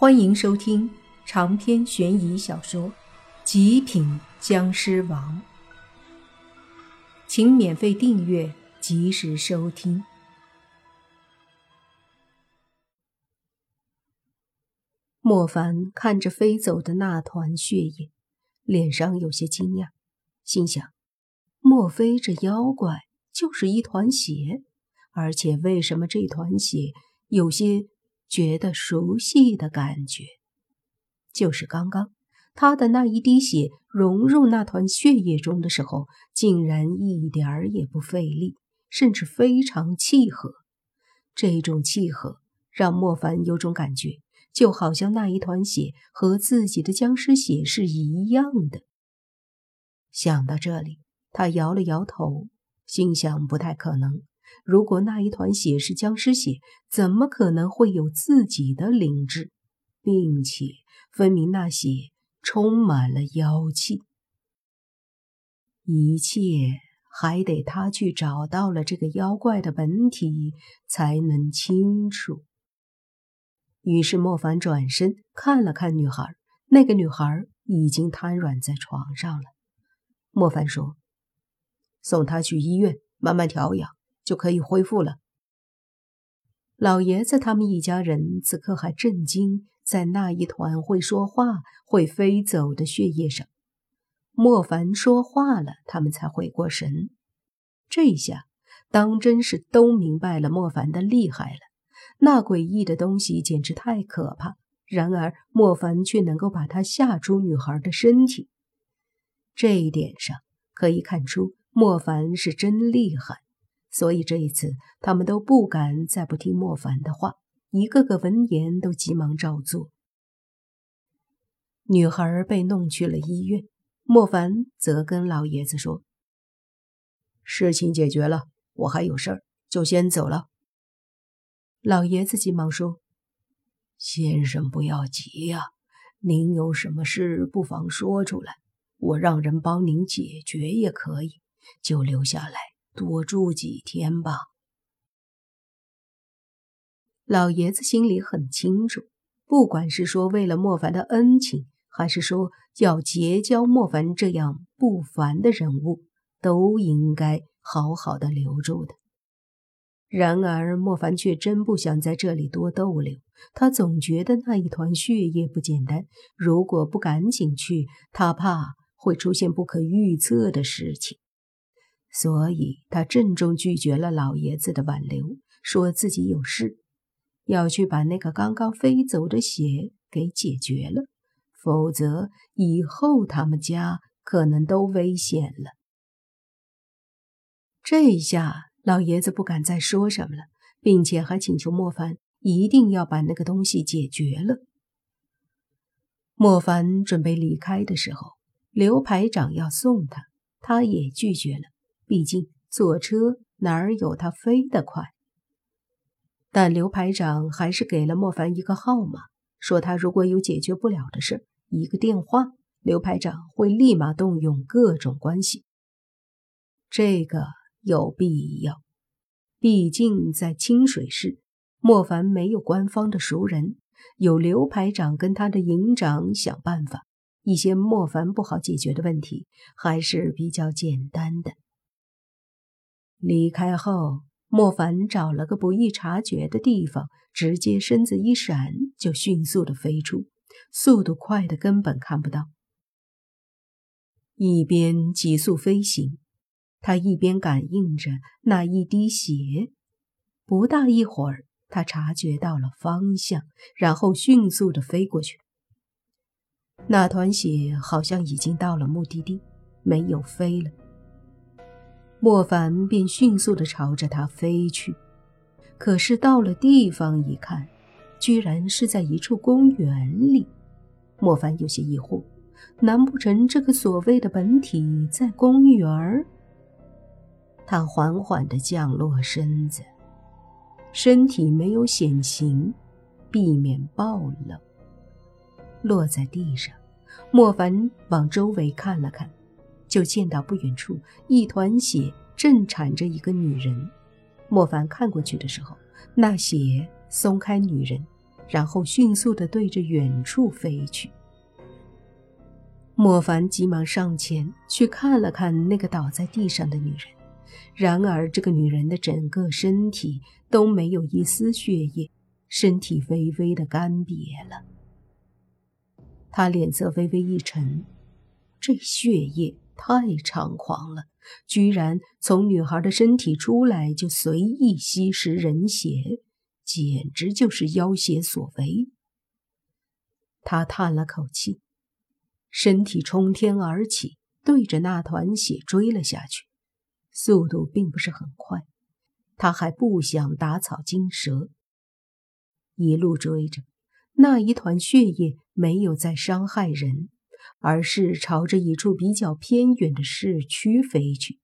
欢迎收听长篇悬疑小说《极品僵尸王》，请免费订阅，及时收听。莫凡看着飞走的那团血液，脸上有些惊讶，心想：莫非这妖怪就是一团血？而且为什么这团血有些……觉得熟悉的感觉，就是刚刚他的那一滴血融入那团血液中的时候，竟然一点儿也不费力，甚至非常契合。这种契合让莫凡有种感觉，就好像那一团血和自己的僵尸血是一样的。想到这里，他摇了摇头，心想：不太可能。如果那一团血是僵尸血，怎么可能会有自己的灵智，并且分明那血充满了妖气？一切还得他去找到了这个妖怪的本体才能清楚。于是莫凡转身看了看女孩，那个女孩已经瘫软在床上了。莫凡说：“送她去医院，慢慢调养。”就可以恢复了。老爷子他们一家人此刻还震惊在那一团会说话、会飞走的血液上。莫凡说话了，他们才回过神。这下当真是都明白了莫凡的厉害了。那诡异的东西简直太可怕，然而莫凡却能够把他吓出女孩的身体。这一点上可以看出，莫凡是真厉害。所以这一次，他们都不敢再不听莫凡的话，一个个闻言都急忙照做。女孩被弄去了医院，莫凡则跟老爷子说：“事情解决了，我还有事儿，就先走了。”老爷子急忙说：“先生不要急呀，您有什么事不妨说出来，我让人帮您解决也可以，就留下来。”多住几天吧。老爷子心里很清楚，不管是说为了莫凡的恩情，还是说要结交莫凡这样不凡的人物，都应该好好的留住的。然而莫凡却真不想在这里多逗留，他总觉得那一团血液不简单，如果不赶紧去，他怕会出现不可预测的事情。所以他郑重拒绝了老爷子的挽留，说自己有事要去把那个刚刚飞走的血给解决了，否则以后他们家可能都危险了。这一下，老爷子不敢再说什么了，并且还请求莫凡一定要把那个东西解决了。莫凡准备离开的时候，刘排长要送他，他也拒绝了。毕竟坐车哪儿有他飞得快？但刘排长还是给了莫凡一个号码，说他如果有解决不了的事，一个电话，刘排长会立马动用各种关系。这个有必要，毕竟在清水市，莫凡没有官方的熟人，有刘排长跟他的营长想办法，一些莫凡不好解决的问题还是比较简单的。离开后，莫凡找了个不易察觉的地方，直接身子一闪，就迅速的飞出，速度快的根本看不到。一边急速飞行，他一边感应着那一滴血。不大一会儿，他察觉到了方向，然后迅速的飞过去。那团血好像已经到了目的地，没有飞了。莫凡便迅速地朝着他飞去，可是到了地方一看，居然是在一处公园里。莫凡有些疑惑：难不成这个所谓的本体在公园儿？他缓缓地降落身子，身体没有显形，避免暴冷。落在地上，莫凡往周围看了看。就见到不远处一团血正缠着一个女人。莫凡看过去的时候，那血松开女人，然后迅速地对着远处飞去。莫凡急忙上前去看了看那个倒在地上的女人，然而这个女人的整个身体都没有一丝血液，身体微微的干瘪了。他脸色微微一沉，这血液太猖狂了，居然从女孩的身体出来就随意吸食人血，简直就是妖邪所为。他叹了口气。身体冲天而起，对着那团血追了下去，速度并不是很快。他还不想打草惊蛇，一路追着，那一团血液没有再伤害人，而是朝着一处比较偏远的市区飞去。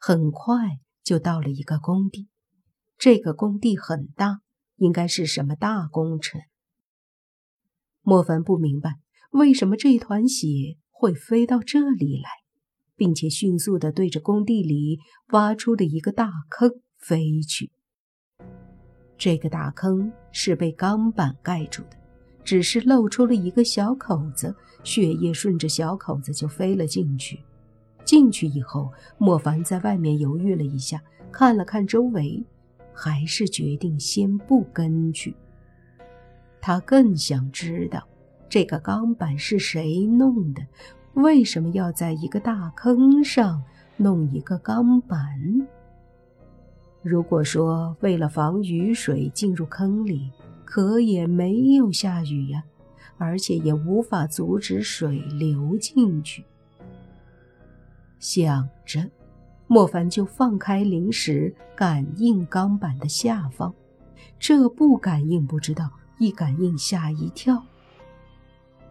很快就到了一个工地，这个工地很大，应该是什么大工程。莫凡不明白。为什么这团血会飞到这里来，并且迅速地对着工地里挖出的一个大坑飞去？这个大坑是被钢板盖住的，只是露出了一个小口子，血液顺着小口子就飞了进去。进去以后，莫凡在外面犹豫了一下，看了看周围，还是决定先不跟去。他更想知道。这个钢板是谁弄的？为什么要在一个大坑上弄一个钢板？如果说为了防雨水进入坑里，可也没有下雨呀，而且也无法阻止水流进去。想着，莫凡就放开灵石，感应钢板的下方。这不感应不知道，一感应吓一跳。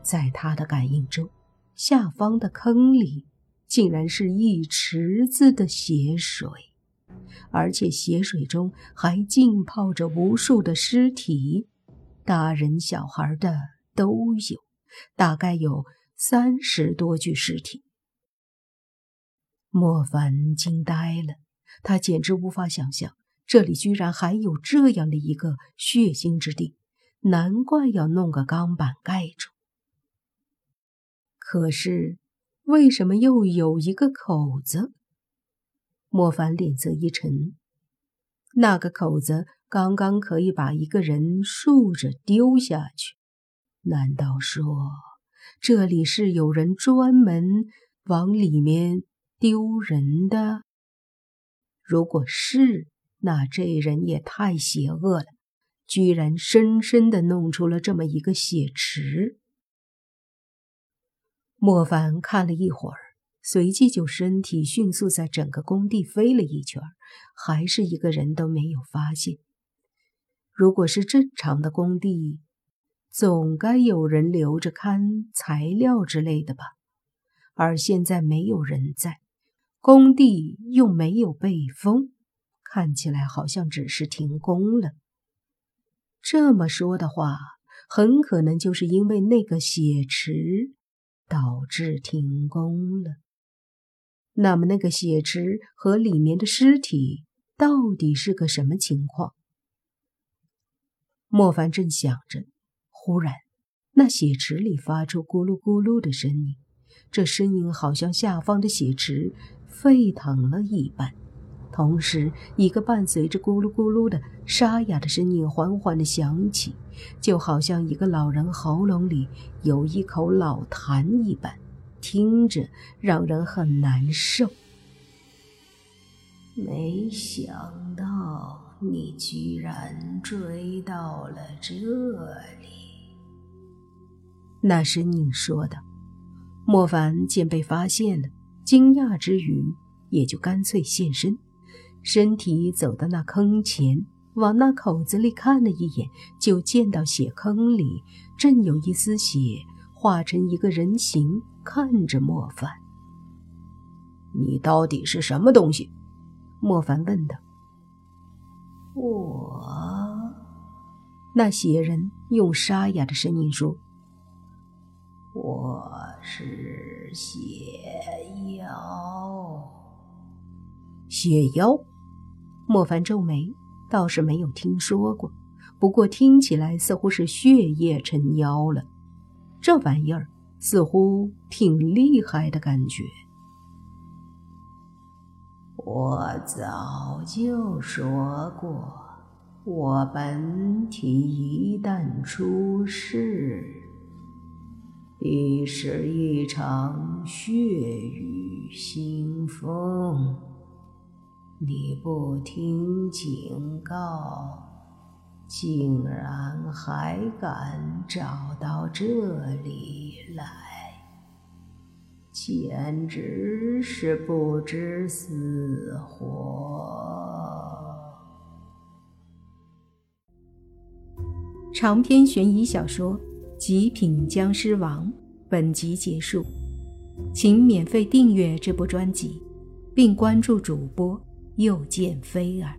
在他的感应中，下方的坑里竟然是一池子的血水，而且血水中还浸泡着无数的尸体，大人小孩的都有，大概有三十多具尸体。莫凡惊呆了，他简直无法想象，这里居然还有这样的一个血腥之地，难怪要弄个钢板盖住。可是，为什么又有一个口子？莫凡脸色一沉。那个口子刚刚可以把一个人竖着丢下去，难道说这里是有人专门往里面丢人的？如果是，那这人也太邪恶了，居然深深的弄出了这么一个血池。莫凡看了一会儿，随即就身体迅速在整个工地飞了一圈，还是一个人都没有发现。如果是正常的工地，总该有人留着看材料之类的吧？而现在没有人在，工地又没有被封，看起来好像只是停工了。这么说的话，很可能就是因为那个血池。导致停工了。那么，那个血池和里面的尸体到底是个什么情况？莫凡正想着，忽然，那血池里发出咕噜咕噜的声音，这声音好像下方的血池沸腾了一般。同时，一个伴随着咕噜咕噜的沙哑的声音缓缓地响起，就好像一个老人喉咙里有一口老痰一般，听着让人很难受。没想到你居然追到了这里，那是你说的。莫凡见被发现了，惊讶之余，也就干脆现身。身体走到那坑前，往那口子里看了一眼，就见到血坑里正有一丝血化成一个人形，看着莫凡。你到底是什么东西？莫凡问道。我，那血人用沙哑的声音说：“我是血妖。”血妖。莫凡皱眉，倒是没有听说过。不过听起来似乎是血液成妖了。这玩意儿似乎挺厉害的感觉。我早就说过，我本体一旦出世，必是一场血雨腥风。你不听警告，竟然还敢找到这里来！简直是不知死活！长篇悬疑小说《极品僵尸王》本集结束，请免费订阅这部专辑，并关注主播又见菲儿，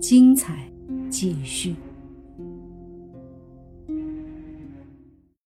精彩继续。